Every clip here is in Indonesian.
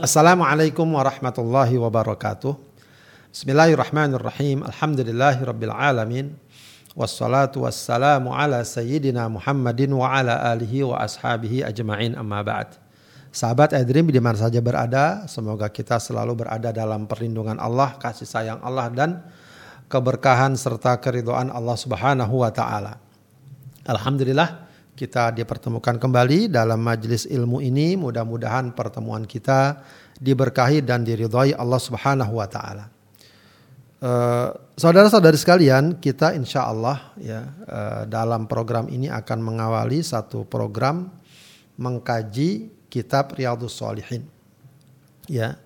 Assalamualaikum warahmatullahi wabarakatuh. Bismillahirrahmanirrahim. Alhamdulillahirrabbilalamin. Wassalatu wassalamu ala sayyidina Muhammadin wa ala alihi wa ashabihi ajma'in amma ba'd. Sahabat Edrim di mana saja berada, semoga kita selalu berada dalam perlindungan Allah, kasih sayang Allah dan keberkahan serta keridhaan Allah Subhanahu wa taala. Alhamdulillah kita dipertemukan kembali dalam majelis ilmu ini. Mudah-mudahan pertemuan kita diberkahi dan diridhoi Allah Subhanahu wa taala. Uh, saudara-saudari sekalian, kita insya Allah ya uh, dalam program ini akan mengawali satu program mengkaji kitab Riyadhus Shalihin. Ya.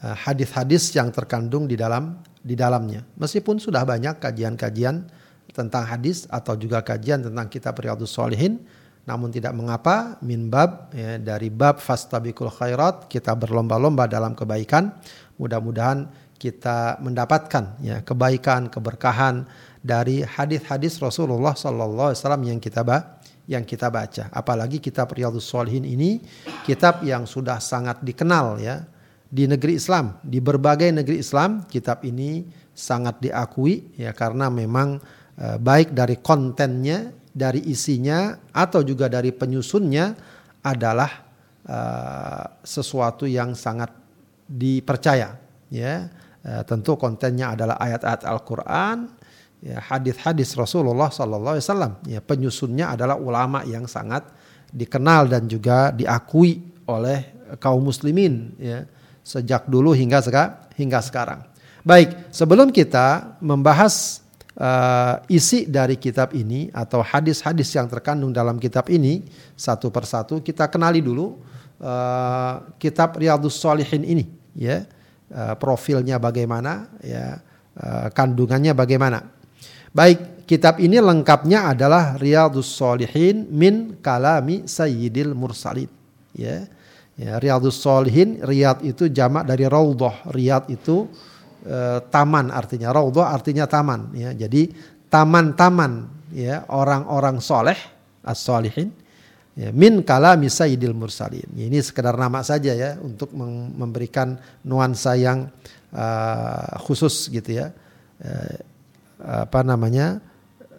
uh, Hadis-hadis yang terkandung di dalam di dalamnya. Meskipun sudah banyak kajian-kajian tentang hadis atau juga kajian tentang kitab Riyadhus Shalihin, namun tidak mengapa min bab ya, dari bab fastabiqul khairat kita berlomba-lomba dalam kebaikan. Mudah-mudahan kita mendapatkan ya kebaikan, keberkahan dari hadis-hadis Rasulullah Sallallahu Alaihi Wasallam yang kita baca yang kita baca. Apalagi kitab Riyadhus Shalihin ini kitab yang sudah sangat dikenal ya di negeri Islam, di berbagai negeri Islam kitab ini sangat diakui ya karena memang e, baik dari kontennya, dari isinya atau juga dari penyusunnya adalah e, sesuatu yang sangat dipercaya ya. E, tentu kontennya adalah ayat-ayat Al-Qur'an, ya, hadis-hadis Rasulullah Sallallahu Alaihi Wasallam. Ya, penyusunnya adalah ulama yang sangat dikenal dan juga diakui oleh kaum muslimin ya, sejak dulu hingga hingga sekarang. Baik, sebelum kita membahas uh, isi dari kitab ini atau hadis-hadis yang terkandung dalam kitab ini satu persatu kita kenali dulu uh, kitab Riyadhus Shalihin ini ya. Uh, profilnya bagaimana ya, uh, kandungannya bagaimana. Baik, kitab ini lengkapnya adalah Riyadhus Shalihin min kalami Sayyidil Mursalin. Ya. Ya, Riyadhus Shalihin, riyad itu jamak dari raudhah. Riyad itu e, taman artinya, raudhah artinya taman ya. Jadi taman-taman ya orang-orang soleh as-shalihin ya, min kalami Sayyidil Mursalin. Ya, ini sekedar nama saja ya untuk memberikan nuansa yang uh, khusus gitu ya. Uh, apa namanya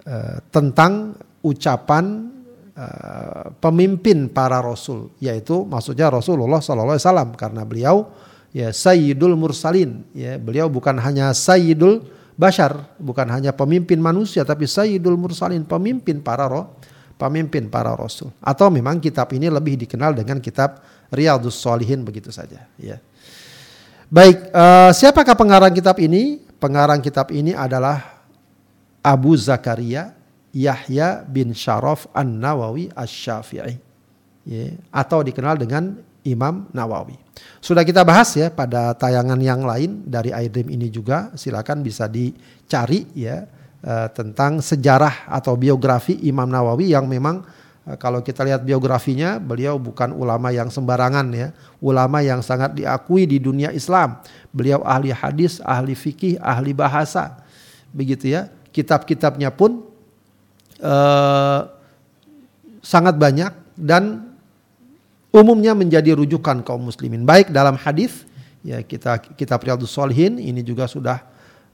uh, tentang ucapan uh, pemimpin para rasul yaitu maksudnya Rasulullah SAW karena beliau ya Sayyidul Mursalin. Ya beliau bukan hanya Sayyidul Bashar bukan hanya pemimpin manusia tapi Sayyidul Mursalin pemimpin para roh pemimpin para rasul. Atau memang kitab ini lebih dikenal dengan kitab Riyadhus Shalihin begitu saja. Ya. Baik uh, siapakah pengarang kitab ini? Pengarang kitab ini adalah Abu Zakaria Yahya bin Sharaf An-Nawawi Asy-Syafi'i. Ya, atau dikenal dengan Imam Nawawi. Sudah kita bahas ya pada tayangan yang lain dari iDream ini juga silakan bisa dicari ya eh, tentang sejarah atau biografi Imam Nawawi yang memang eh, kalau kita lihat biografinya beliau bukan ulama yang sembarangan ya, ulama yang sangat diakui di dunia Islam. Beliau ahli hadis, ahli fikih, ahli bahasa. Begitu ya kitab-kitabnya pun uh, sangat banyak dan umumnya menjadi rujukan kaum muslimin. Baik dalam hadis ya kita kitab Riyadhus Shalihin ini juga sudah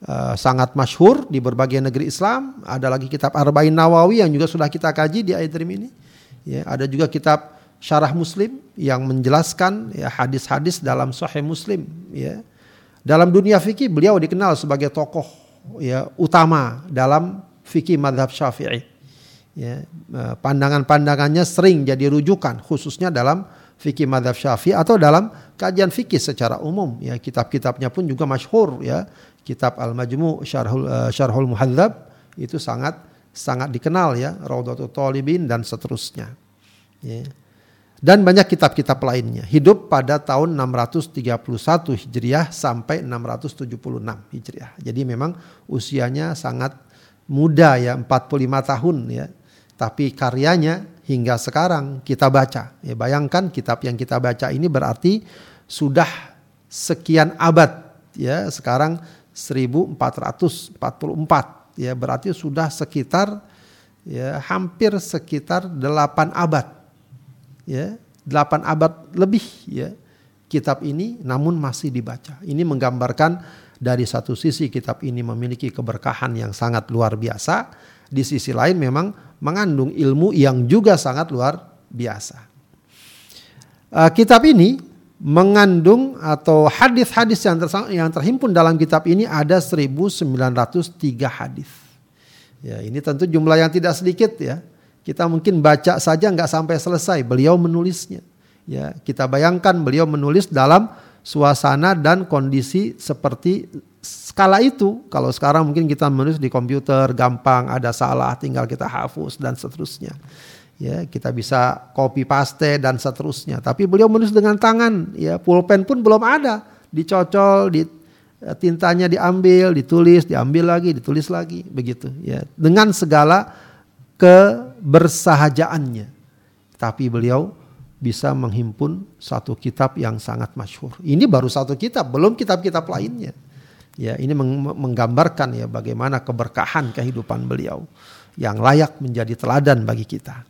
uh, sangat masyhur di berbagai negeri Islam. Ada lagi kitab Arba'in Nawawi yang juga sudah kita kaji di ayat ini. Ya, ada juga kitab Syarah Muslim yang menjelaskan ya hadis-hadis dalam Sahih Muslim ya. Dalam dunia fikih beliau dikenal sebagai tokoh ya utama dalam fikih madhab syafi'i. Ya, eh, pandangan-pandangannya sering jadi rujukan khususnya dalam fikih madhab syafi'i atau dalam kajian fikih secara umum. Ya, kitab-kitabnya pun juga masyhur ya. Kitab Al-Majmu' Syarhul, uh, Syarhul Muhadzab itu sangat sangat dikenal ya. Raudatul Talibin dan seterusnya. Ya dan banyak kitab-kitab lainnya. Hidup pada tahun 631 Hijriah sampai 676 Hijriah. Jadi memang usianya sangat muda ya, 45 tahun ya. Tapi karyanya hingga sekarang kita baca. Ya, bayangkan kitab yang kita baca ini berarti sudah sekian abad ya. Sekarang 1444 ya berarti sudah sekitar ya hampir sekitar 8 abad. Ya, 8 abad lebih ya kitab ini namun masih dibaca. Ini menggambarkan dari satu sisi kitab ini memiliki keberkahan yang sangat luar biasa, di sisi lain memang mengandung ilmu yang juga sangat luar biasa. Uh, kitab ini mengandung atau hadis-hadis yang, yang terhimpun dalam kitab ini ada 1903 hadis. Ya, ini tentu jumlah yang tidak sedikit ya. Kita mungkin baca saja nggak sampai selesai. Beliau menulisnya. Ya, kita bayangkan beliau menulis dalam suasana dan kondisi seperti skala itu. Kalau sekarang mungkin kita menulis di komputer gampang, ada salah, tinggal kita hapus dan seterusnya. Ya, kita bisa copy paste dan seterusnya. Tapi beliau menulis dengan tangan, ya pulpen pun belum ada, dicocol, di eh, tintanya diambil, ditulis, diambil lagi, ditulis lagi, begitu. Ya, dengan segala kebersahajaannya. Tapi beliau bisa menghimpun satu kitab yang sangat masyhur. Ini baru satu kitab, belum kitab-kitab lainnya. Ya, ini menggambarkan ya bagaimana keberkahan kehidupan beliau yang layak menjadi teladan bagi kita.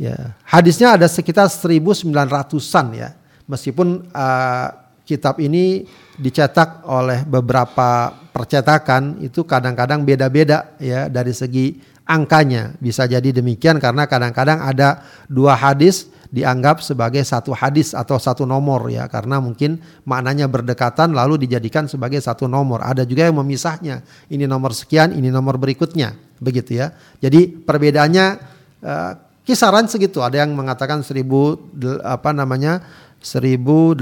Ya, hadisnya ada sekitar 1900-an ya. Meskipun uh, kitab ini dicetak oleh beberapa percetakan itu kadang-kadang beda-beda ya dari segi angkanya. Bisa jadi demikian karena kadang-kadang ada dua hadis dianggap sebagai satu hadis atau satu nomor ya karena mungkin maknanya berdekatan lalu dijadikan sebagai satu nomor. Ada juga yang memisahnya. Ini nomor sekian, ini nomor berikutnya, begitu ya. Jadi perbedaannya uh, kisaran segitu. Ada yang mengatakan seribu apa namanya 1890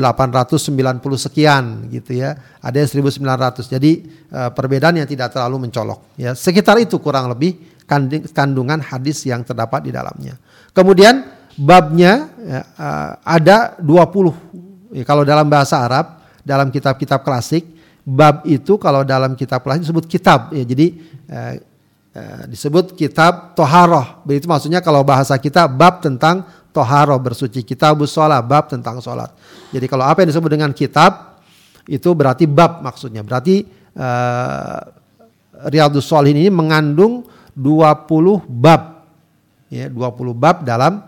sekian gitu ya. Ada yang 1900. Jadi uh, perbedaan yang tidak terlalu mencolok ya. Sekitar itu kurang lebih kandungan hadis yang terdapat di dalamnya. Kemudian babnya ya, uh, ada 20. Ya, kalau dalam bahasa Arab, dalam kitab-kitab klasik, bab itu kalau dalam kitab klasik disebut kitab. Ya, jadi uh, uh, disebut kitab toharoh. Begitu maksudnya kalau bahasa kita bab tentang toharoh bersuci. Kitab sholat, bab tentang sholat. Jadi kalau apa yang disebut dengan kitab, itu berarti bab maksudnya. Berarti uh, Riyadus Shalihin ini mengandung 20 bab. Ya, 20 bab dalam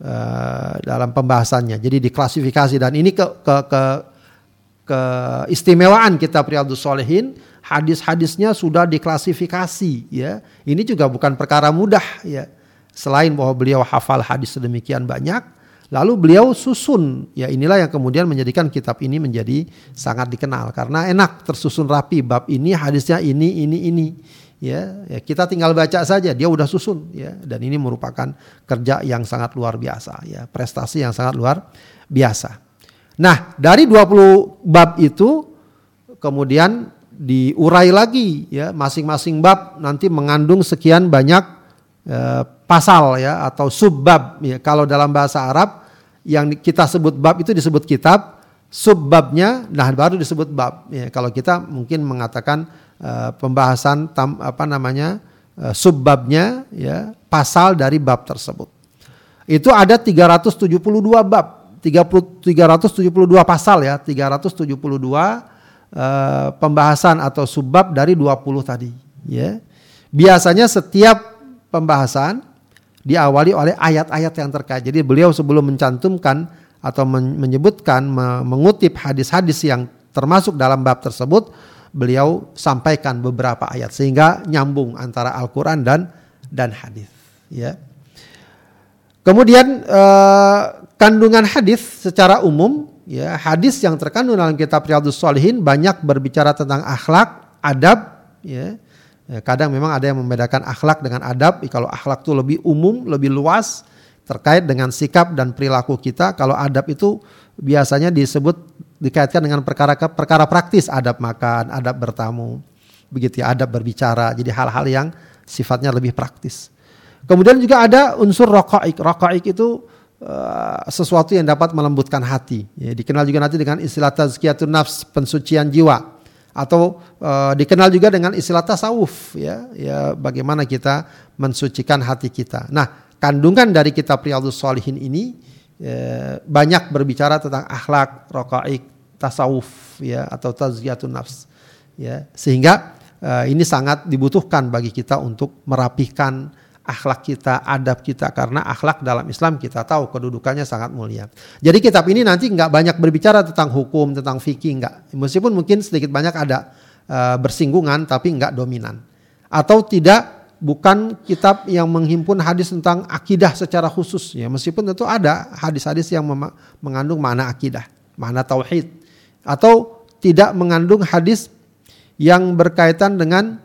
uh, dalam pembahasannya. Jadi diklasifikasi dan ini ke ke ke keistimewaan kita Riyadhus Solehin hadis-hadisnya sudah diklasifikasi ya. Ini juga bukan perkara mudah ya. Selain bahwa beliau hafal hadis sedemikian banyak, lalu beliau susun ya inilah yang kemudian menjadikan kitab ini menjadi sangat dikenal karena enak tersusun rapi bab ini hadisnya ini ini ini ya, ya kita tinggal baca saja dia udah susun ya. Dan ini merupakan kerja yang sangat luar biasa ya prestasi yang sangat luar biasa. Nah, dari 20 bab itu kemudian diurai lagi ya masing-masing bab nanti mengandung sekian banyak eh, pasal ya atau subbab ya. Kalau dalam bahasa Arab yang kita sebut bab itu disebut kitab subbabnya nah baru disebut bab ya. Kalau kita mungkin mengatakan uh, pembahasan tam, apa namanya uh, subbabnya ya pasal dari bab tersebut. Itu ada 372 bab, 30, 372 pasal ya, 372 uh, pembahasan atau subbab dari 20 tadi ya. Biasanya setiap pembahasan diawali oleh ayat-ayat yang terkait. Jadi beliau sebelum mencantumkan atau menyebutkan mengutip hadis-hadis yang termasuk dalam bab tersebut, beliau sampaikan beberapa ayat sehingga nyambung antara Al-Qur'an dan dan hadis ya. Kemudian eh, kandungan hadis secara umum ya hadis yang terkandung dalam kitab Riyadhus Shalihin banyak berbicara tentang akhlak, adab ya. ya. Kadang memang ada yang membedakan akhlak dengan adab. Kalau akhlak itu lebih umum, lebih luas terkait dengan sikap dan perilaku kita. Kalau adab itu biasanya disebut dikaitkan dengan perkara perkara praktis adab makan, adab bertamu, begitu ya, adab berbicara. Jadi hal-hal yang sifatnya lebih praktis. Kemudian juga ada unsur rokaik. Rokaik itu uh, sesuatu yang dapat melembutkan hati. Ya, dikenal juga nanti dengan istilah tazkiyatun nafs, pensucian jiwa. Atau uh, dikenal juga dengan istilah tasawuf. Ya, ya bagaimana kita mensucikan hati kita. Nah, kandungan dari kitab Riyadhus Shalihin ini ya, banyak berbicara tentang akhlak, rokaik, tasawuf ya atau tazkiyatun nafs ya sehingga uh, ini sangat dibutuhkan bagi kita untuk merapihkan akhlak kita, adab kita karena akhlak dalam Islam kita tahu kedudukannya sangat mulia. Jadi kitab ini nanti nggak banyak berbicara tentang hukum, tentang fikih nggak. Meskipun mungkin sedikit banyak ada uh, bersinggungan tapi nggak dominan. Atau tidak bukan kitab yang menghimpun hadis tentang akidah secara khusus ya. Meskipun tentu ada hadis-hadis yang mengandung makna akidah, makna tauhid atau tidak mengandung hadis yang berkaitan dengan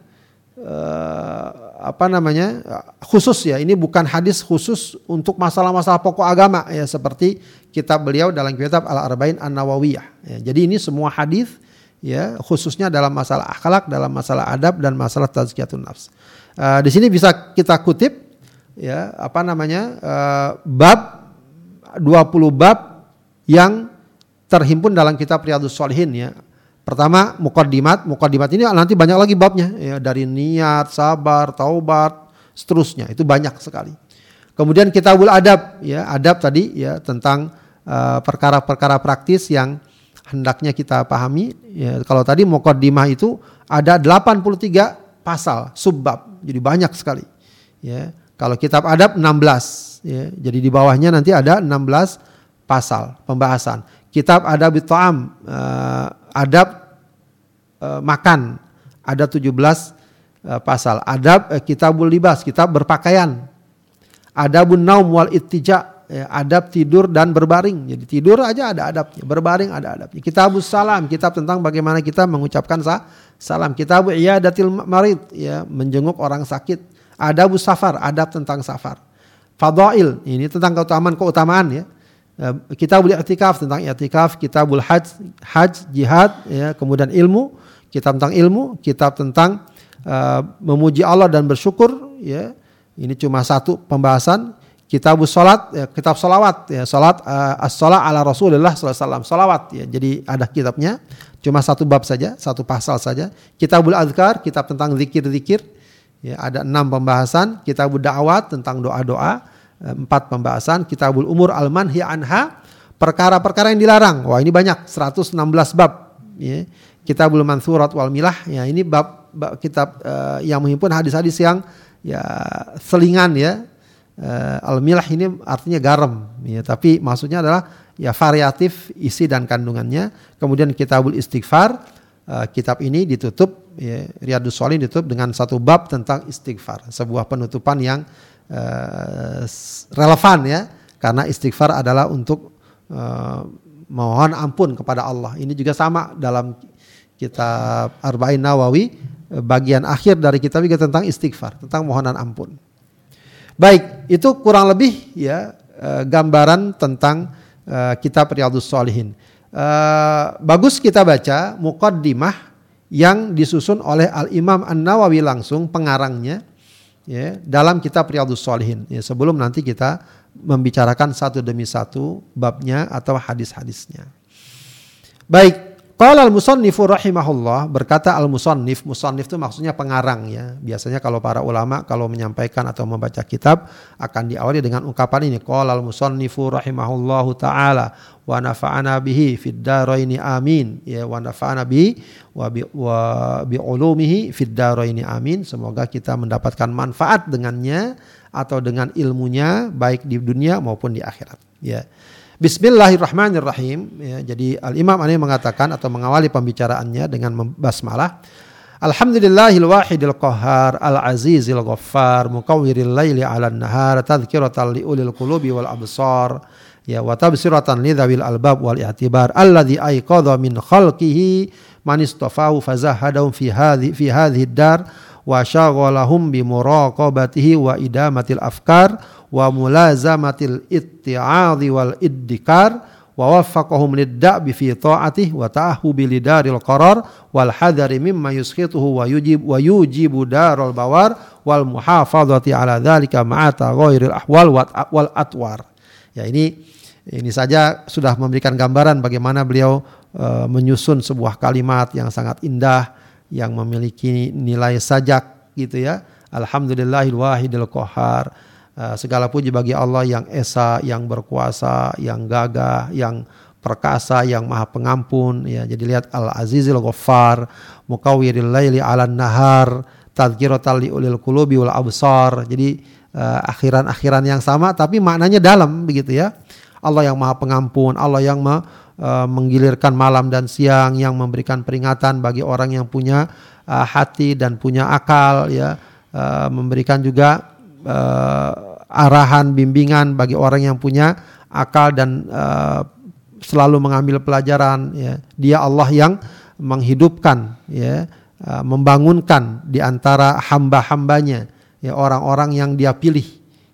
uh, apa namanya khusus ya. Ini bukan hadis khusus untuk masalah-masalah pokok agama ya seperti kitab beliau dalam kitab Al Arba'in An Nawawiyah ya, jadi ini semua hadis ya khususnya dalam masalah akhlak dalam masalah adab dan masalah tazkiyatun nafs. Uh, di sini bisa kita kutip ya apa namanya uh, bab 20 bab yang terhimpun dalam kitab Riyadhus Shalihin ya Pertama mukadimat, mukadimat ini nanti banyak lagi babnya ya dari niat, sabar, taubat, seterusnya. Itu banyak sekali. Kemudian kitabul adab ya, adab tadi ya tentang uh, perkara-perkara uh, praktis yang hendaknya kita pahami. Ya, kalau tadi mukadimah itu ada 83 pasal, subbab. Jadi banyak sekali. Ya. Kalau kitab adab 16 ya. Jadi di bawahnya nanti ada 16 pasal pembahasan. Kitab adab ta'am uh, adab uh, makan ada 17 uh, eh, pasal. Adab uh, kitabul libas, kitab berpakaian. Adabun naum wal ittija, ya, adab tidur dan berbaring. Jadi tidur aja ada adabnya, berbaring ada adabnya. Kitabus salam, kitab tentang bagaimana kita mengucapkan sa salam. Kitab iyadatil marid, ya, menjenguk orang sakit. Adabus safar, adab tentang safar. Fadail, ini tentang keutamaan-keutamaan ya Eh, kitabul i'tikaf tentang i'tikaf, kitabul haj, haj, jihad, ya, kemudian ilmu, kitab tentang ilmu, kitab tentang uh, memuji Allah dan bersyukur, ya. Ini cuma satu pembahasan. Kitab salat, ya, kitab salawat, ya, salat uh, as-salat ala Rasulullah SAW, salawat, ya. Jadi ada kitabnya, cuma satu bab saja, satu pasal saja. Kitabul azkar, kitab tentang zikir-zikir, ya, ada enam pembahasan. Kitabul da'wat tentang doa-doa, empat pembahasan kitabul umur al manhi anha perkara-perkara yang dilarang. Wah ini banyak 116 bab ya. kitabul mansurat wal milah ya ini bab, bab kitab uh, yang menghimpun hadis-hadis yang ya selingan ya. Uh, al milah ini artinya garam ya tapi maksudnya adalah ya variatif isi dan kandungannya. Kemudian kitabul istighfar uh, kitab ini ditutup ya, Riyadus Shalihin ditutup dengan satu bab tentang istighfar sebuah penutupan yang uh, relevan ya karena istighfar adalah untuk uh, mohon ampun kepada Allah. Ini juga sama dalam kitab Arba'in Nawawi bagian akhir dari kitab juga tentang istighfar, tentang mohonan ampun. Baik, itu kurang lebih ya uh, gambaran tentang uh, kitab Riyadhus Shalihin. Uh, bagus kita baca muqaddimah yang disusun oleh Al Imam An Nawawi langsung pengarangnya ya dalam kitab Riyadhus Shalihin ya sebelum nanti kita membicarakan satu demi satu babnya atau hadis-hadisnya. Baik, Qala al-musannifu rahimahullah berkata al-musannif, musannif itu maksudnya pengarang ya. Biasanya kalau para ulama kalau menyampaikan atau membaca kitab akan diawali dengan ungkapan ini qala al-musannifu rahimahullahu taala wa nafa'ana bihi fid dharaini amin ya wa nafa'ana bihi wa bi, wa bi ulumihi fid dharaini amin. Semoga kita mendapatkan manfaat dengannya atau dengan ilmunya baik di dunia maupun di akhirat ya. Bismillahirrahmanirrahim. Ya, jadi Al Imam Ani mengatakan atau mengawali pembicaraannya dengan basmalah. Alhamdulillahil wahidil qahhar al azizil ghaffar mukawwiril laili 'alan nahar tadhkiratan li ulil qulubi wal absar ya wa tabsiratan li dzawil albab wal i'tibar alladzi ayqadha min khalqihi man istafahu fazahadahum fi hadhi fi hadhihi dar wa syaghalahum bi muraqabatihi wa idamatil afkar wa mulazamatil itti'adhi wal iddikar wa waffaqahum lid-da'bi fi ta'atih wa ta'ahubi lidaril qarar wal hadari mimma yuskhituhu wa yujib wa yujibu darul bawar wal muhafadhati ala dhalika ma'ata ghairil ahwal wal atwar. Ya ini ini saja sudah memberikan gambaran bagaimana beliau uh, menyusun sebuah kalimat yang sangat indah yang memiliki nilai sajak gitu ya. Alhamdulillahil wahidil qahar Eh, segala puji bagi Allah yang esa, yang berkuasa, yang gagah, yang perkasa, yang maha pengampun. Ya, jadi lihat Al Azizil Ghaffar, Mukawwiril Laili 'alan Nahar, Tadhkiratal ulil qulubi wal absar. Jadi uh, akhiran-akhiran yang sama tapi maknanya dalam begitu ya. Allah yang Maha Pengampun, Allah yang ma, uh, menggilirkan malam dan siang, yang memberikan peringatan bagi orang yang punya uh, hati dan punya akal ya, uh, memberikan juga uh, arahan bimbingan bagi orang yang punya akal dan uh, selalu mengambil pelajaran ya. Dia Allah yang menghidupkan ya, uh, membangunkan di antara hamba-hambanya ya orang-orang yang dia pilih.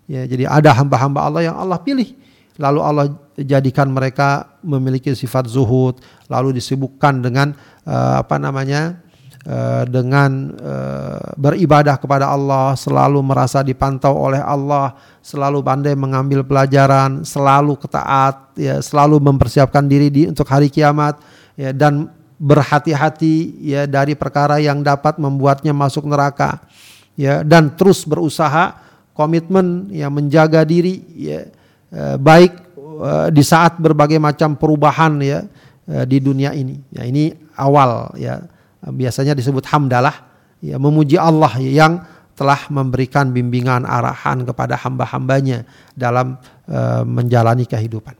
Ya, jadi ada hamba-hamba Allah yang Allah pilih. Lalu Allah jadikan mereka memiliki sifat zuhud, lalu disibukkan dengan uh, apa namanya? Uh, dengan uh, beribadah kepada Allah, selalu merasa dipantau oleh Allah, selalu pandai mengambil pelajaran, selalu ketaat, ya, selalu mempersiapkan diri di, untuk hari kiamat, ya, dan berhati-hati ya dari perkara yang dapat membuatnya masuk neraka ya dan terus berusaha komitmen ya menjaga diri ya baik eh, di saat berbagai macam perubahan ya eh, di dunia ini. Ya ini awal ya biasanya disebut hamdalah ya memuji Allah ya, yang telah memberikan bimbingan arahan kepada hamba-hambanya dalam uh, menjalani kehidupan.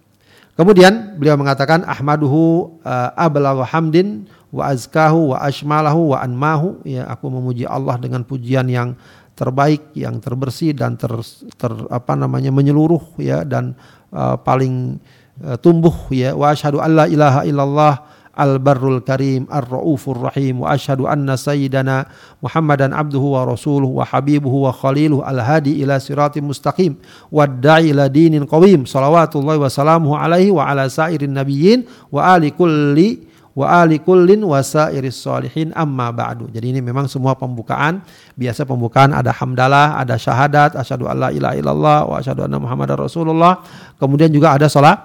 Kemudian beliau mengatakan ahmaduhu uh, ablaghu hamdin wa azkahu wa ashmalahu wa anmahu ya aku memuji Allah dengan pujian yang terbaik yang terbersih dan ter, ter apa namanya menyeluruh ya dan uh, paling uh, tumbuh ya. Wa asyhadu alla ilaha illallah al barrul karim ar raufur rahim. Wa asyhadu anna sayyidana muhammadan abduhu wa rasuluhu wa habibuhu wa khaliluhu al hadi ila siratim mustaqim. Wa da'i ila dinin qawim. Salawatullahi wa salamuhu alaihi wa ala sairin nabiyyin wa ali kulli wa ali kullin wasairis solihin amma ba'du. Jadi ini memang semua pembukaan, biasa pembukaan ada hamdalah, ada syahadat, asyhadu alla ilaha illallah wa asyhadu anna muhammadar rasulullah. Kemudian juga ada salat,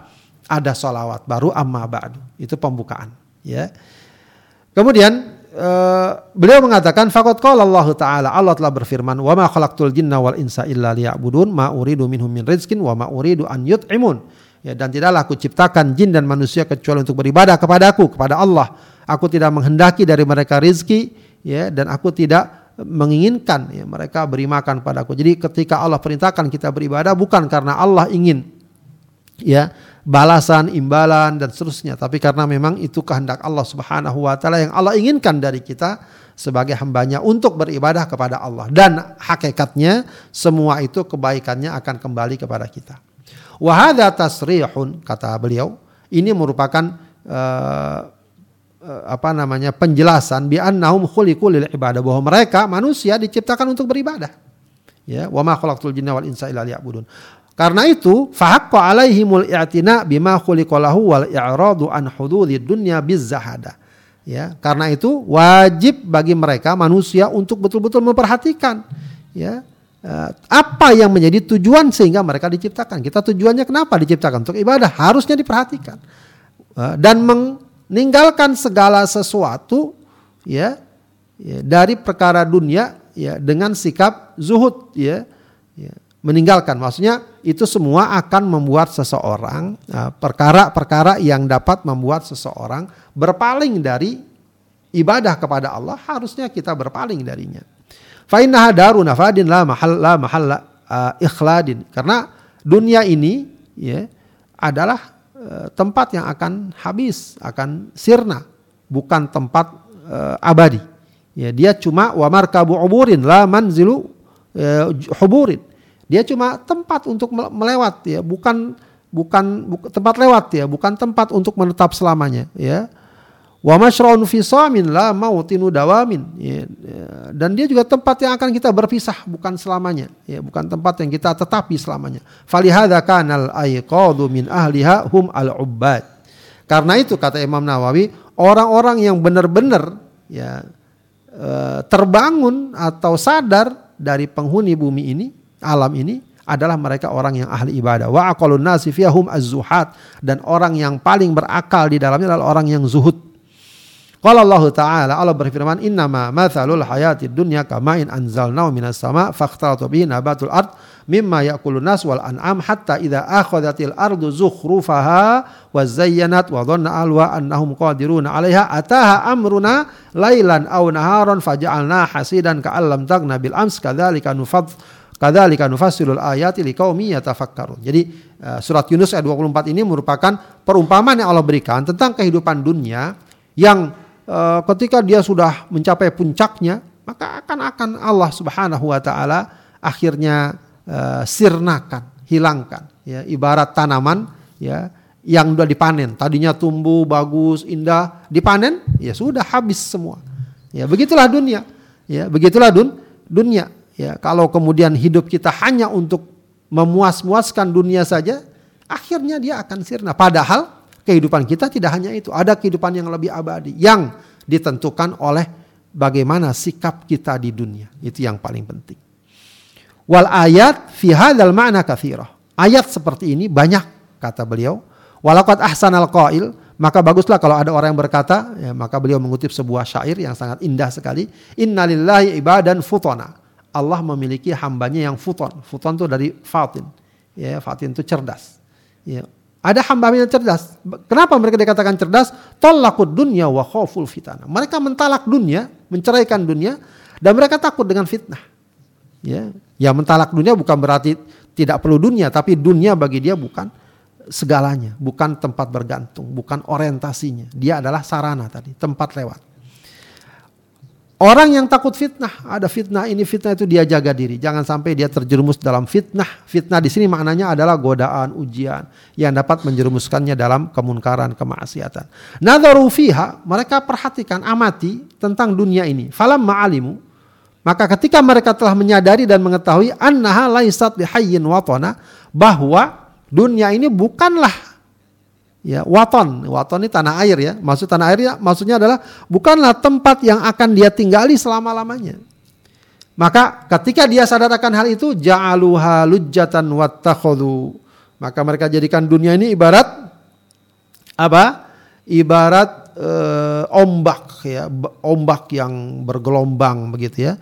ada salawat baru amma ba'du. Itu pembukaan, ya. Kemudian uh, beliau mengatakan faqad qala Allah taala Allah telah berfirman wa ma khalaqtul jinna wal insa illa liya'budun ma uridu minhum min rizqin wa ma uridu an yut'imun Ya, dan tidaklah aku ciptakan jin dan manusia kecuali untuk beribadah kepada aku, kepada Allah. Aku tidak menghendaki dari mereka rizki, ya, dan aku tidak menginginkan ya, mereka beri makan padaku. Jadi ketika Allah perintahkan kita beribadah bukan karena Allah ingin ya balasan, imbalan dan seterusnya, tapi karena memang itu kehendak Allah Subhanahu wa taala yang Allah inginkan dari kita sebagai hambanya untuk beribadah kepada Allah dan hakikatnya semua itu kebaikannya akan kembali kepada kita. Wahada tasrihun kata beliau ini merupakan uh, apa namanya penjelasan bi annahum lil ibadah bahwa mereka manusia diciptakan untuk beribadah. Ya, wa ma khalaqtul jinna wal insa illa liya'budun. Karena itu fahaqqa alaihimul i'tina bima khuliqalahu wal i'radu an hududid dunya bizzahada. Ya, karena itu wajib bagi mereka manusia untuk betul-betul memperhatikan ya Eh, apa yang menjadi tujuan sehingga mereka diciptakan. Kita tujuannya kenapa diciptakan? Untuk ibadah harusnya diperhatikan. Eh, dan meninggalkan segala sesuatu ya, ya dari perkara dunia ya dengan sikap zuhud ya, ya meninggalkan maksudnya itu semua akan membuat seseorang eh, perkara-perkara yang dapat membuat seseorang berpaling dari ibadah kepada Allah harusnya kita berpaling darinya. Fa daru nafadin la mahal la mahalla uh, ikhladin. Karena dunia ini ya adalah uh, tempat yang akan habis, akan sirna, bukan tempat uh, abadi. Ya, dia cuma wa markabu uburin la manzilu uh, huburin. Dia cuma tempat untuk melewat ya, bukan bukan bu, tempat lewat ya, bukan tempat untuk menetap selamanya ya. Wa masyra'un fi samin la mautinu dawamin. Ya, ya, dan dia juga tempat yang akan kita berpisah bukan selamanya. Ya, bukan tempat yang kita tetapi selamanya. Falihada kanal ayqadu min ahliha hum al-ubbad. Karena itu kata Imam Nawawi, orang-orang yang benar-benar ya e, terbangun atau sadar dari penghuni bumi ini, alam ini adalah mereka orang yang ahli ibadah. Wa aqalun nasi fiyahum dan orang yang paling berakal di dalamnya adalah orang yang zuhud Qala Allah Ta'ala Allah berfirman innama mathalul hayati dunya kamain anzalnahu minas sama fakhtalatu bihi nabatul ard mimma ya'kulun nas wal an'am hatta idza akhadhatil ardu zukhrufaha wa zayyanat wa dhanna alwa annahum qadiruna 'alaiha ataha amruna lailan aw naharan faja'alna hasidan ka'allam tagna bil ams kadzalika nufad Kadzalika nufassilul ayati liqaumi yatafakkarun. Jadi uh, surat Yunus ayat 24 ini merupakan perumpamaan yang Allah berikan tentang kehidupan dunia yang uh, ketika dia sudah mencapai puncaknya, maka akan akan Allah Subhanahu wa taala akhirnya uh, sirnakan, hilangkan ya ibarat tanaman ya yang sudah dipanen. Tadinya tumbuh bagus, indah, dipanen ya sudah habis semua. Ya begitulah dunia. Ya begitulah dun dunia Ya, kalau kemudian hidup kita hanya untuk memuas-muaskan dunia saja, akhirnya dia akan sirna. Padahal kehidupan kita tidak hanya itu, ada kehidupan yang lebih abadi yang ditentukan oleh bagaimana sikap kita di dunia. Itu yang paling penting. Wal ayat fi hadzal ma'na katsirah. Ayat seperti ini banyak kata beliau. Walaqad ahsanal qail, maka baguslah kalau ada orang yang berkata, ya, maka beliau mengutip sebuah syair yang sangat indah sekali. Innalillahi ibadan futona. Allah memiliki hambanya yang futon. Futon itu dari fatin. Ya, fatin itu cerdas. Ya. Ada hamba yang cerdas. Kenapa mereka dikatakan cerdas? Tolakut dunia wa khawful fitana. Mereka mentalak dunia, menceraikan dunia, dan mereka takut dengan fitnah. Ya, ya mentalak dunia bukan berarti tidak perlu dunia, tapi dunia bagi dia bukan segalanya, bukan tempat bergantung, bukan orientasinya. Dia adalah sarana tadi, tempat lewat. Orang yang takut fitnah, ada fitnah ini fitnah itu dia jaga diri. Jangan sampai dia terjerumus dalam fitnah. Fitnah di sini maknanya adalah godaan, ujian yang dapat menjerumuskannya dalam kemunkaran, kemaksiatan. Nadharu fiha, mereka perhatikan, amati tentang dunia ini. Falam ma'alimu, maka ketika mereka telah menyadari dan mengetahui annaha laisat bihayyin watana, bahwa dunia ini bukanlah ya waton. Waton ini tanah air ya. Maksud tanah air ya maksudnya adalah bukanlah tempat yang akan dia tinggali selama lamanya maka ketika dia sadar akan hal itu ja'aluha lujjatan wattakhadhu. Maka mereka jadikan dunia ini ibarat apa? Ibarat e, ombak ya ombak yang bergelombang begitu ya.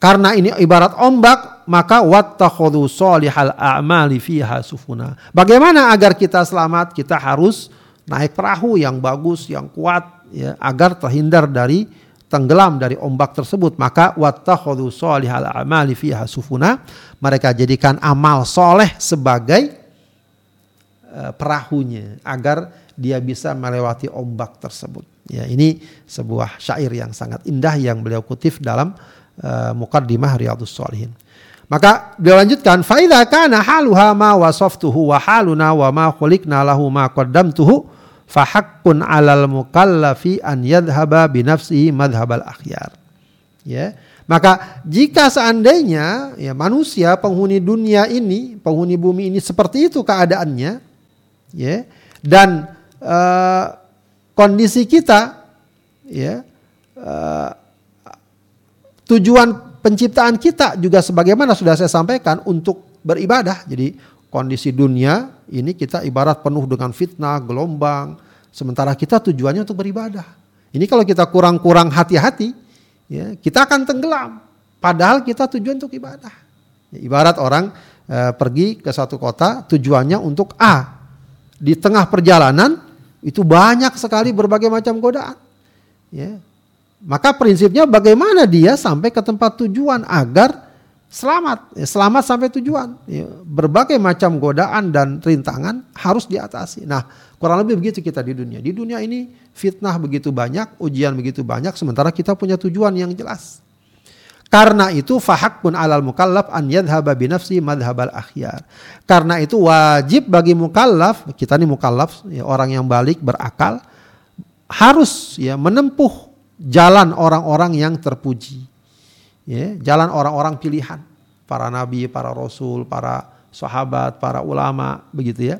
Karena ini ibarat ombak, maka wattakhadhu solihal a'mali fiha sufuna. Bagaimana agar kita selamat? Kita harus naik perahu yang bagus, yang kuat ya, agar terhindar dari tenggelam dari ombak tersebut. Maka wattakhadhu solihal a'mali fiha sufuna. Mereka jadikan amal soleh sebagai uh, perahunya agar dia bisa melewati ombak tersebut. Ya, ini sebuah syair yang sangat indah yang beliau kutip dalam uh, muqaddimah riyadhus salihin. Maka dia lanjutkan faida kana haluha ma wasaftuhu wa haluna wa ma khuliqna lahu ma qaddamtuhu fa haqqun 'alal mukallafi an yadhhaba bi nafsihi madhhabal akhyar. Ya. Maka jika seandainya ya manusia penghuni dunia ini, penghuni bumi ini seperti itu keadaannya, ya, dan uh, kondisi kita, ya, uh, Tujuan penciptaan kita juga sebagaimana sudah saya sampaikan untuk beribadah. Jadi kondisi dunia ini kita ibarat penuh dengan fitnah, gelombang. Sementara kita tujuannya untuk beribadah. Ini kalau kita kurang-kurang hati-hati, ya, kita akan tenggelam. Padahal kita tujuan untuk ibadah. Ya, ibarat orang e, pergi ke satu kota tujuannya untuk A. Di tengah perjalanan itu banyak sekali berbagai macam godaan. Ya, maka prinsipnya bagaimana dia sampai ke tempat tujuan agar selamat, ya, selamat sampai tujuan. Ya, berbagai macam godaan dan rintangan harus diatasi. Nah, kurang lebih begitu kita di dunia. Di dunia ini fitnah begitu banyak, ujian begitu banyak, sementara kita punya tujuan yang jelas. Karena itu fahak pun alal mukallaf an yadhhaba binafsi madhabal akhyar. Karena itu wajib bagi mukallaf, kita ini mukallaf, ya, orang yang balik berakal, harus ya menempuh jalan orang-orang yang terpuji. Ya, jalan orang-orang pilihan. Para nabi, para rasul, para sahabat, para ulama, begitu ya.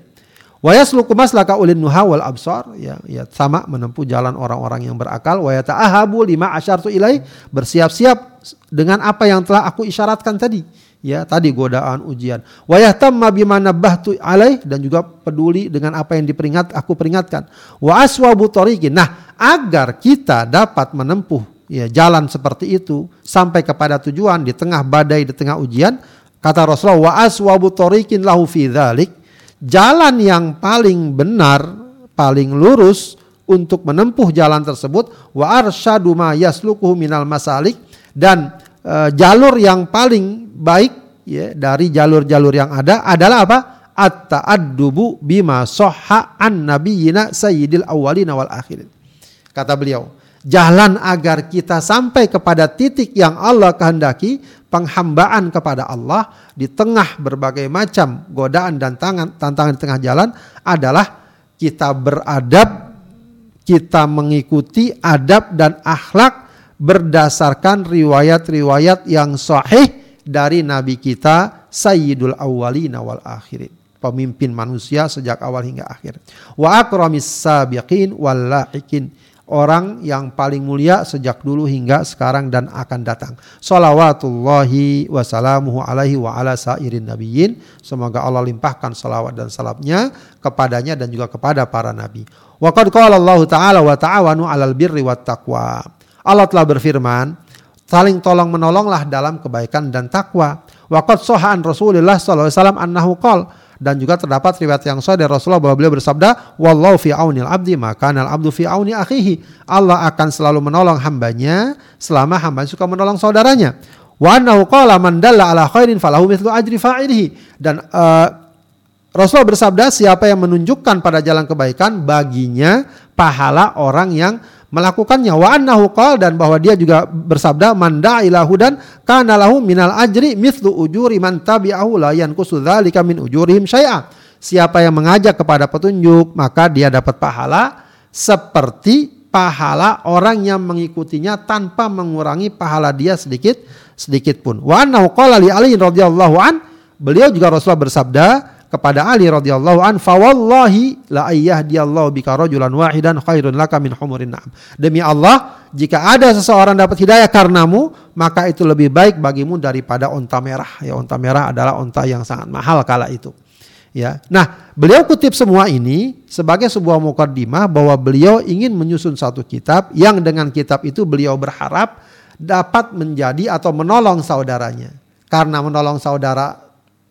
Wa yasluku maslaka ulin nuha wal absar ya, ya sama menempuh jalan orang-orang yang berakal wa yata'ahabu lima asyartu ilai bersiap-siap dengan apa yang telah aku isyaratkan tadi ya tadi godaan ujian. Wa yahtamma bima nabbahtu alaih dan juga peduli dengan apa yang diperingat aku peringatkan. Wa aswabu nah agar kita dapat menempuh ya jalan seperti itu sampai kepada tujuan di tengah badai di tengah ujian kata Rasulullah wa aswabu tariqin lahu fi jalan yang paling benar paling lurus untuk menempuh jalan tersebut wa arsyadu ma yaslukuhu minal masalik dan e, jalur yang paling baik ya dari jalur-jalur yang ada adalah apa? At-ta'addubu bima soha an nabiyina sayyidil awwalina wal akhirin. Kata beliau, jalan agar kita sampai kepada titik yang Allah kehendaki, penghambaan kepada Allah di tengah berbagai macam godaan dan tangan, tantangan di tengah jalan adalah kita beradab, kita mengikuti adab dan akhlak berdasarkan riwayat-riwayat yang sahih dari Nabi kita Sayyidul Awwalina wal Akhirin. Pemimpin manusia sejak awal hingga akhir. Wa akramis sabiqin wal lahikin orang yang paling mulia sejak dulu hingga sekarang dan akan datang. Salawatullahi wassalamuhu alaihi wa ala sairin nabiyyin. Semoga Allah limpahkan salawat dan salamnya kepadanya dan juga kepada para nabi. Wa qad qala Allah Ta'ala wa ta'awanu 'alal birri wat taqwa. Allah telah berfirman, saling tolong menolonglah dalam kebaikan dan takwa. Waqad sohaan Rasulullah sallallahu alaihi wasallam annahu qol dan juga terdapat riwayat yang sahih dari Rasulullah bahwa beliau bersabda, "Wallahu fi aunil abdi maka al abdu fi auni akhihi." Allah akan selalu menolong hambanya selama hamba suka menolong saudaranya. Wa annahu qala man dalla ala khairin falahu mithlu ajri fa'ilihi. Dan uh, Rasulullah bersabda, siapa yang menunjukkan pada jalan kebaikan baginya pahala orang yang melakukannya wa annahu dan bahwa dia juga bersabda man ilahu dan kana lahu minal ajri mithlu ujuri man tabi'ahu la yanqusu dzalika min ujurihim syai'a. Siapa yang mengajak kepada petunjuk maka dia dapat pahala seperti pahala orang yang mengikutinya tanpa mengurangi pahala dia sedikit sedikit pun. Wa annahu qala li ali radhiyallahu an beliau juga Rasulullah bersabda kepada Ali radhiyallahu an fa wallahi la ayyahdiyallahu bika rajulan wahidan khairun laka min humurin na'am. Demi Allah, jika ada seseorang dapat hidayah karenamu, maka itu lebih baik bagimu daripada onta merah. Ya, onta merah adalah onta yang sangat mahal kala itu. Ya. Nah, beliau kutip semua ini sebagai sebuah mukaddimah bahwa beliau ingin menyusun satu kitab yang dengan kitab itu beliau berharap dapat menjadi atau menolong saudaranya. Karena menolong saudara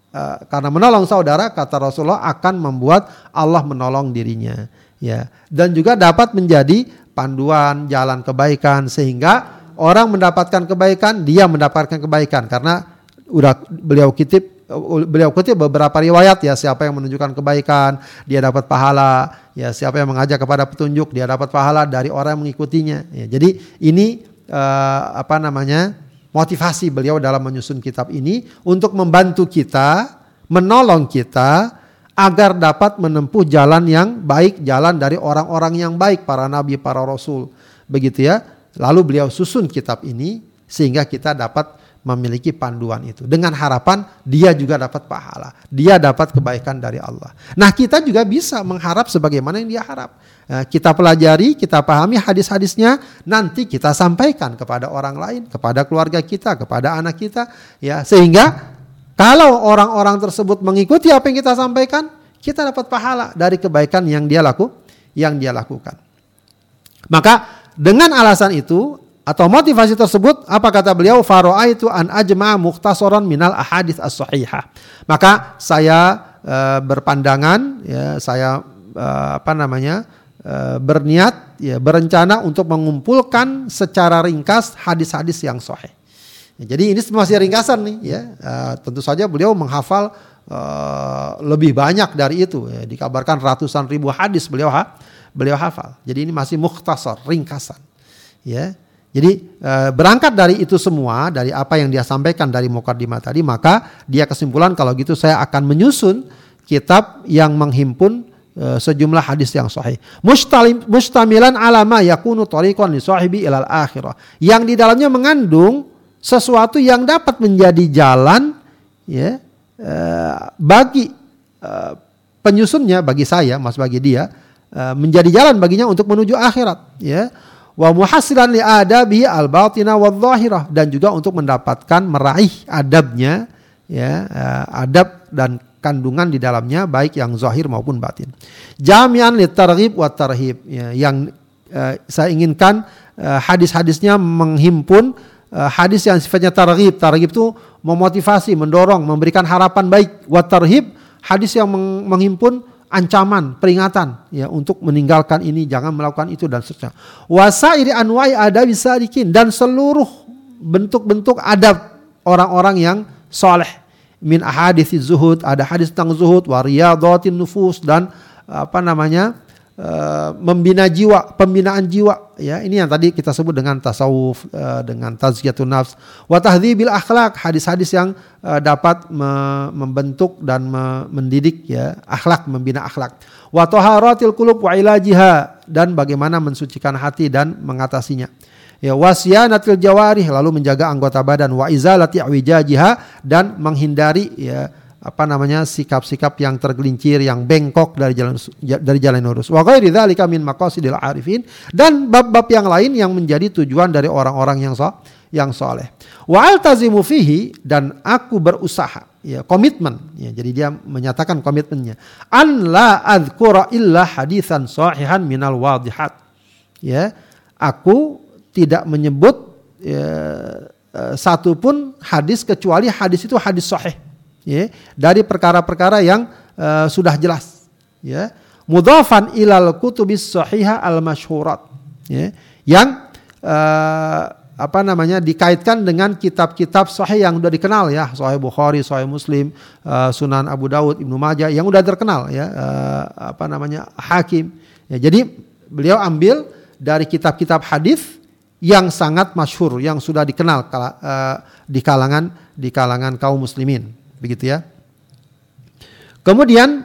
Eh, karena menolong saudara kata Rasulullah akan membuat Allah menolong dirinya ya. Dan juga dapat menjadi panduan jalan kebaikan sehingga orang mendapatkan kebaikan dia mendapatkan kebaikan. Karena udah beliau kutip beliau kutip beberapa riwayat ya. Siapa yang menunjukkan kebaikan dia dapat pahala ya. Siapa yang mengajak kepada petunjuk dia dapat pahala dari orang yang mengikutinya ya, jadi ini uh, apa namanya motivasi beliau dalam menyusun kitab ini untuk membantu kita, menolong kita agar dapat menempuh jalan yang baik, jalan dari orang-orang yang baik, para nabi, para rasul. Begitu ya. Lalu beliau susun kitab ini sehingga kita dapat memiliki panduan itu dengan harapan dia juga dapat pahala, dia dapat kebaikan dari Allah. Nah, kita juga bisa mengharap sebagaimana yang dia harap. Nah, kita pelajari, kita pahami hadis-hadisnya, nanti kita sampaikan kepada orang lain, kepada keluarga kita, kepada anak kita, ya sehingga kalau orang-orang tersebut mengikuti apa yang kita sampaikan, kita dapat pahala dari kebaikan yang dia laku, yang dia lakukan. Maka dengan alasan itu atau motivasi tersebut apa kata beliau itu an ajma mukhtasaran minal ahadits as-sahihah. Maka saya e, berpandangan ya saya e, apa namanya? E, berniat ya berencana untuk mengumpulkan secara ringkas hadis-hadis yang sahih. Ya, jadi ini masih ringkasan nih ya. E, tentu saja beliau menghafal e, lebih banyak dari itu ya. Dikabarkan ratusan ribu hadis beliau ha, beliau hafal. Jadi ini masih mukhtasar, ringkasan. Ya. Jadi eh, berangkat dari itu semua, dari apa yang dia sampaikan dari Mukadimah tadi, maka dia kesimpulan kalau gitu saya akan menyusun kitab yang menghimpun eh, sejumlah hadis yang sahih. Mustamilan alama yakunu tariqan li sahibi ilal akhirah. Yang di dalamnya mengandung sesuatu yang dapat menjadi jalan ya eh, bagi penyusunnya bagi saya, Mas bagi dia menjadi jalan baginya untuk menuju akhirat ya wa muhasilan li adabi al batina wa dhahirah dan juga untuk mendapatkan meraih adabnya ya uh, adab dan kandungan di dalamnya baik yang zahir maupun batin. Jami'an li targhib wa tarhib ya, yang uh, saya inginkan uh, hadis-hadisnya menghimpun uh, hadis yang sifatnya targhib. Targhib itu memotivasi, mendorong, memberikan harapan baik. Wa tarhib hadis yang menghimpun ancaman, peringatan ya untuk meninggalkan ini, jangan melakukan itu dan seterusnya. Wasairi anwai ada bisa dikin dan seluruh bentuk-bentuk adab orang-orang yang soleh min ahadits zuhud, ada hadis tentang zuhud, wariyadatin nufus dan apa namanya? Uh, membina jiwa, pembinaan jiwa ya. Ini yang tadi kita sebut dengan tasawuf uh, dengan tazkiyatun nafs wa tahdhibil akhlak, hadis-hadis yang uh, dapat me membentuk dan me mendidik ya, akhlak, membina akhlak. Wa taharatil qulub wa ilajiha dan bagaimana mensucikan hati dan mengatasinya ya wasyanatil jawarih lalu menjaga anggota badan wa izalati awijajiha dan menghindari ya apa namanya sikap-sikap yang tergelincir yang bengkok dari jalan dari jalan lurus wa ghairi dzalika min maqasidil arifin. Dan bab-bab yang lain yang menjadi tujuan dari orang-orang yang so, yang soleh wa altazimu fihi dan aku berusaha ya komitmen. Ya jadi dia menyatakan komitmennya. An la adzkura illa hadisan sahihan minal wadihat. Ya aku tidak menyebut ya, uh, satu pun hadis kecuali hadis itu hadis sahih ya dari perkara-perkara yang uh, sudah jelas ya. Mudhafan ilal kutubis sahihah al masyhurat ya yang uh, apa namanya dikaitkan dengan kitab-kitab sahih yang sudah dikenal ya. Sahih Bukhari, sahih Muslim, uh, Sunan Abu Dawud, Ibnu Majah yang sudah terkenal ya apa namanya Hakim. Ya, jadi beliau ambil dari kitab-kitab hadis yang sangat masyhur yang sudah dikenal di kalangan di kalangan kaum muslimin begitu ya. Kemudian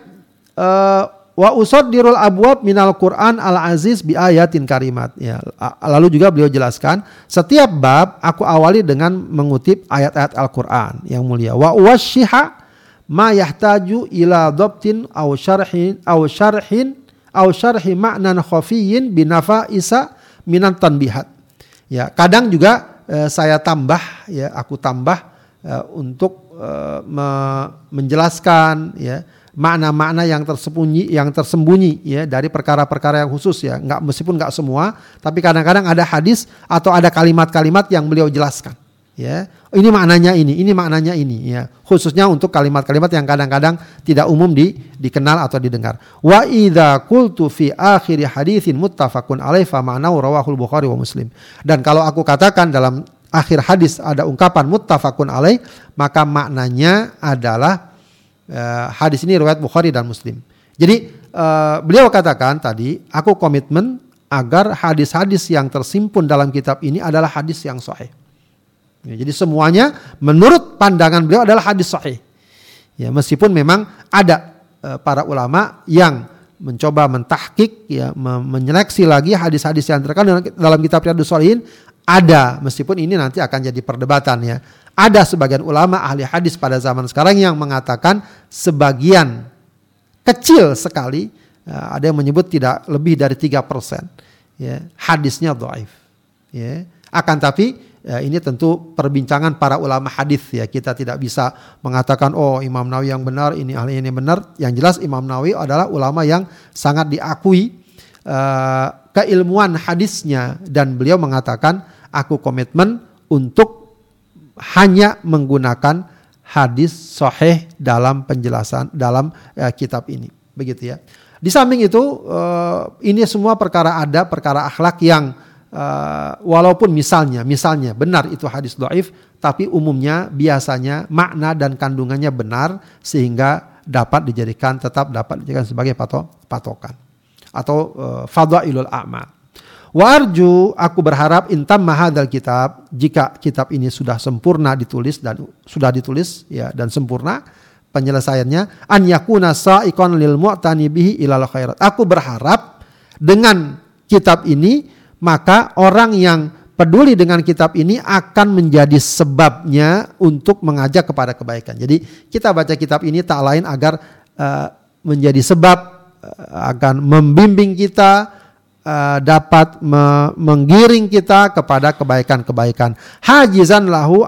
uh, wa usaddirul abwab minal Quran al aziz bi ayatin karimat. Ya lalu juga beliau jelaskan setiap bab aku awali dengan mengutip ayat-ayat Al-Qur'an yang mulia. Wa washiha ma yahtaju ila dhabtin aw syarhin aw syarhin aw syarhi ma'nan khafiyyin binafa isa minan tanbihat. Ya, kadang juga eh, saya tambah ya, aku tambah eh, untuk eh, me menjelaskan ya makna-makna yang tersembunyi yang tersembunyi ya dari perkara-perkara yang khusus ya. Nggak meskipun nggak semua tapi kadang-kadang ada hadis atau ada kalimat-kalimat yang beliau jelaskan ya. Ini maknanya ini ini maknanya ini ya. Khususnya untuk kalimat-kalimat yang kadang-kadang tidak umum di dikenal atau didengar. Wa idza qultu fi akhir haditsin muttafaqun alaihi fa rawahul bukhari wa muslim. Dan kalau aku katakan dalam akhir hadis ada ungkapan muttafaqun alaih maka maknanya adalah uh, hadis ini riwayat bukhari dan muslim jadi uh, beliau katakan tadi aku komitmen agar hadis-hadis yang tersimpun dalam kitab ini adalah hadis yang sahih Ya, jadi semuanya menurut pandangan beliau adalah hadis sahih. Ya, meskipun memang ada e, para ulama yang mencoba mentahkik ya menyeleksi lagi hadis-hadis yang terkandung dalam kitab Riyadhus Shalihin ada meskipun ini nanti akan jadi perdebatan ya. Ada sebagian ulama ahli hadis pada zaman sekarang yang mengatakan sebagian kecil sekali ya, ada yang menyebut tidak lebih dari tiga persen ya hadisnya dhaif ya akan tapi Ya, ini tentu perbincangan para ulama hadis ya. Kita tidak bisa mengatakan oh Imam Nawawi yang benar, ini ahli ini benar. Yang jelas Imam Nawawi adalah ulama yang sangat diakui uh, keilmuan hadisnya dan beliau mengatakan aku komitmen untuk hanya menggunakan hadis sahih dalam penjelasan dalam uh, kitab ini. Begitu ya. Di samping itu uh, ini semua perkara ada perkara akhlak yang uh, walaupun misalnya misalnya benar itu hadis doif tapi umumnya biasanya makna dan kandungannya benar sehingga dapat dijadikan tetap dapat dijadikan sebagai patok, patokan atau uh, fadhailul a'mal. Wa arju aku berharap intam mahadal kitab jika kitab ini sudah sempurna ditulis dan sudah ditulis ya dan sempurna penyelesaiannya an yakuna sa'iqan lil mu'tani bihi ilal khairat. Aku berharap dengan kitab ini maka orang yang peduli dengan kitab ini akan menjadi sebabnya untuk mengajak kepada kebaikan. Jadi kita baca kitab ini tak lain agar uh, menjadi sebab uh, akan membimbing kita uh, dapat me menggiring kita kepada kebaikan-kebaikan. Hajizan lahu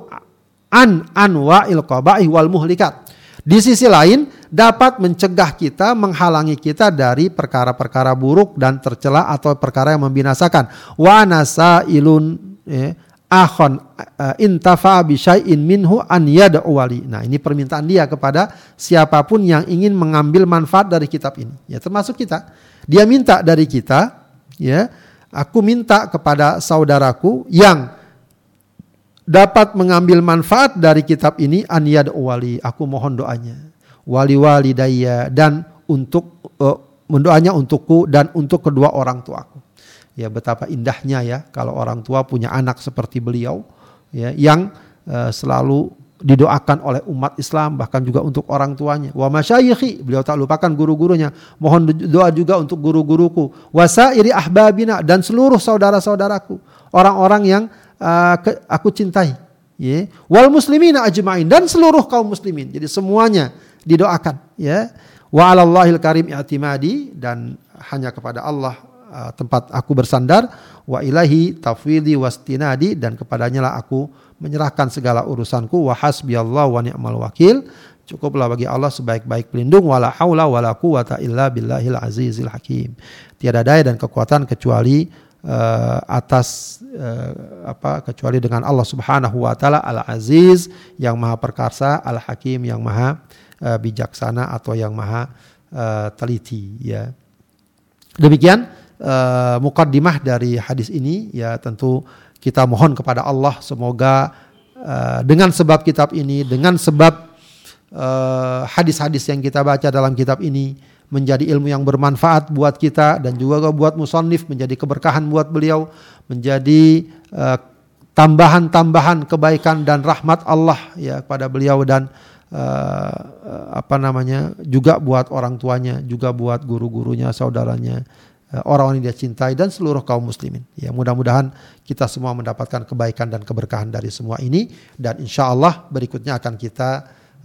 an anwa'il qabaih wal muhlikat. Di sisi lain dapat mencegah kita, menghalangi kita dari perkara-perkara buruk dan tercela atau perkara yang membinasakan. Wa nasa ilun ya, akhon uh, intafa bisyai'in minhu an yad'u wali. Nah, ini permintaan dia kepada siapa pun yang ingin mengambil manfaat dari kitab ini. Ya, termasuk kita. Dia minta dari kita, ya, aku minta kepada saudaraku yang dapat mengambil manfaat dari kitab ini aniyad wali. Aku mohon doanya. Wali wali daya dan untuk uh, mendoanya untukku dan untuk kedua orang tuaku. Ya betapa indahnya ya kalau orang tua punya anak seperti beliau ya yang uh, selalu didoakan oleh umat Islam bahkan juga untuk orang tuanya. Wa masyayikhi, beliau tak lupakan guru-gurunya. Mohon doa juga untuk guru-guruku. Wasairi ahbabina dan seluruh saudara-saudaraku, orang-orang yang uh, aku cintai. Ya. Wal muslimina ajmain dan seluruh kaum muslimin. Jadi semuanya didoakan, ya. Wa 'alallahil karim i'timadi dan hanya kepada Allah uh, tempat aku bersandar wa ilahi tafwidi wastinadi dan kepadanya lah aku menyerahkan segala urusanku wa hasbiyallahu wa ni'mal wakil. Cukuplah bagi Allah sebaik-baik pelindung wala haula wala quwata illa billahil azizil hakim. Tiada daya dan kekuatan kecuali uh, atas uh, apa kecuali dengan Allah Subhanahu wa taala al aziz yang maha perkasa al hakim yang maha uh, bijaksana atau yang maha uh, teliti ya. Demikian uh, mukaddimah dari hadis ini ya tentu kita mohon kepada Allah semoga uh, dengan sebab kitab ini, dengan sebab eh, hadis-hadis uh, yang kita baca dalam kitab ini menjadi ilmu yang bermanfaat buat kita dan juga buat musonif menjadi keberkahan buat beliau, menjadi tambahan-tambahan kebaikan dan rahmat Allah ya kepada beliau dan uh, apa namanya juga buat orang tuanya, juga buat guru-gurunya, saudaranya. Eh, orang-orang yang dia cintai dan seluruh kaum muslimin. Ya, mudah-mudahan kita semua mendapatkan kebaikan dan keberkahan dari semua ini dan insya Allah berikutnya akan kita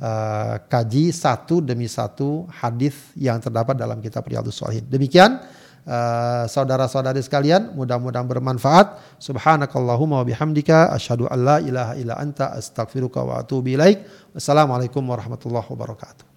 uh, kaji satu demi satu hadis yang terdapat dalam kitab Riyadhus Shalihin. Demikian uh, saudara-saudari sekalian, mudah-mudahan bermanfaat. Subhanakallahumma wa bihamdika asyhadu an la ilaha illa anta astaghfiruka wa atubu ilaik. Wassalamualaikum warahmatullahi wabarakatuh.